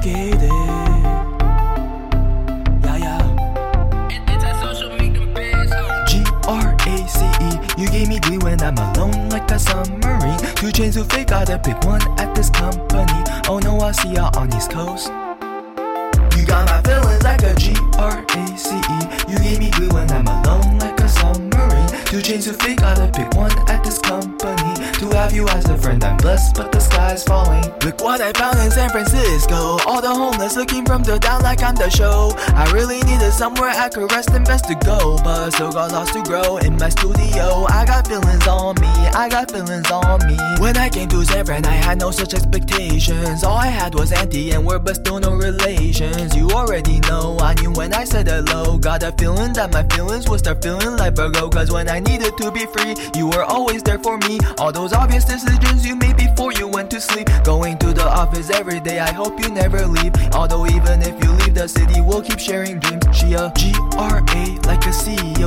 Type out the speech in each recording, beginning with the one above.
g-r-a-c-e You gave me glee when I'm alone like a submarine. Two chains who fake gotta pick one at this company. Oh no, I see ya on East Coast. You got my feelings like a G R A C E. Two chains who fake, gotta pick one at this company. To have you as a friend, I'm blessed, but the sky's falling. Look what I found in San Francisco. All the homeless looking from the down like I'm the show. I really needed somewhere I could rest and vest to go, but still got lost to grow in my studio. I got feelings on me, I got feelings on me. When I came to San Fran, I had no such expectations. All I had was anti and we're but still no relations. You already know, I knew when I said hello. Got a feeling that my feelings would start feeling like Virgo. Cause when I needed to be free, you were always there for me. All those obvious decisions you made before you went to sleep. Going to the office every day, I hope you never leave. Although even if you leave the city, we'll keep sharing dreams. She a G-R-A, like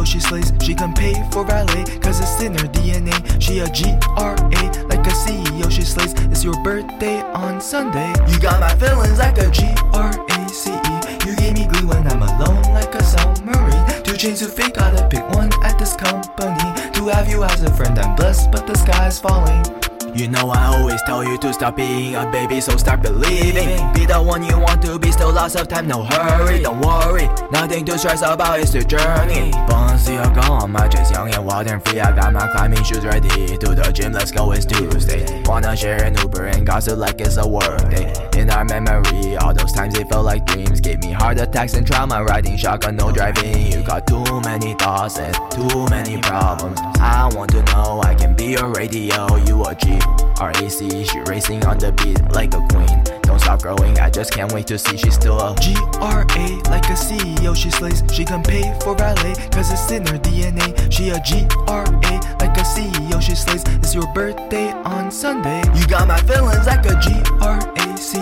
CEO, she slays. She can pay for valet, cause it's in her DNA. She a G-R-A, like a CEO, she slays. It's your birthday on Sunday. You got my feelings like a G-R-A-C-E. You gave me glue when I'm alone like a submarine. Two chains to fake, gotta pick one at this company. To have you as a friend, I'm blessed, but the sky's falling. You know I always tell you to stop being a baby, so start believing. Be the one you want to be, still lots of time, no hurry, don't worry. Nothing to stress about, it's the journey. Balenciaga on my dress, young and wild and free. I got my climbing shoes ready. To the gym, let's go, it's Tuesday. Wanna share an Uber and gossip like it's a work day. In our memory, all those times they felt like dreams. Gave me heart attacks and trauma, riding shotgun, no driving. You got too many thoughts and too many problems. I want to know I your radio, you a G. RAC, she racing on the beat like a queen. Don't stop growing, I just can't wait to see she's still a GRA, like a CEO, she slays. She can pay for valet, cause it's in her DNA. She a GRA, like a CEO, she slays. It's your birthday on Sunday. You got my feelings like a GRACE.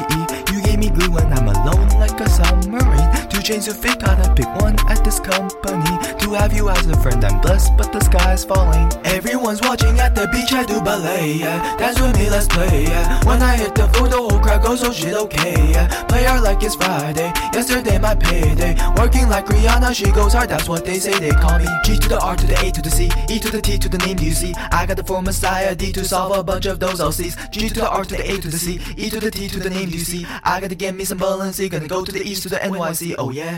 You gave me glue when I'm chains to fake, gotta pick one at this company. To have you as a friend, I'm blessed, but the sky's falling. Everyone's watching at the beach, I do ballet, yeah. Dance with me, let's play, yeah. When I hit the floor, the whole crowd goes, oh shit, okay, yeah. Play hard like it's Friday, yesterday my payday. Working like Rihanna, she goes hard, that's what they say, they call me. G to the R to the A to the C, E to the T to the name, do you see? I got the for Messiah, D to solve a bunch of those LCs. G to the R to the A to the C, E to the T to the name, do you see? I gotta get me some Balenci, gonna go to the East to the NYC, oh yeah.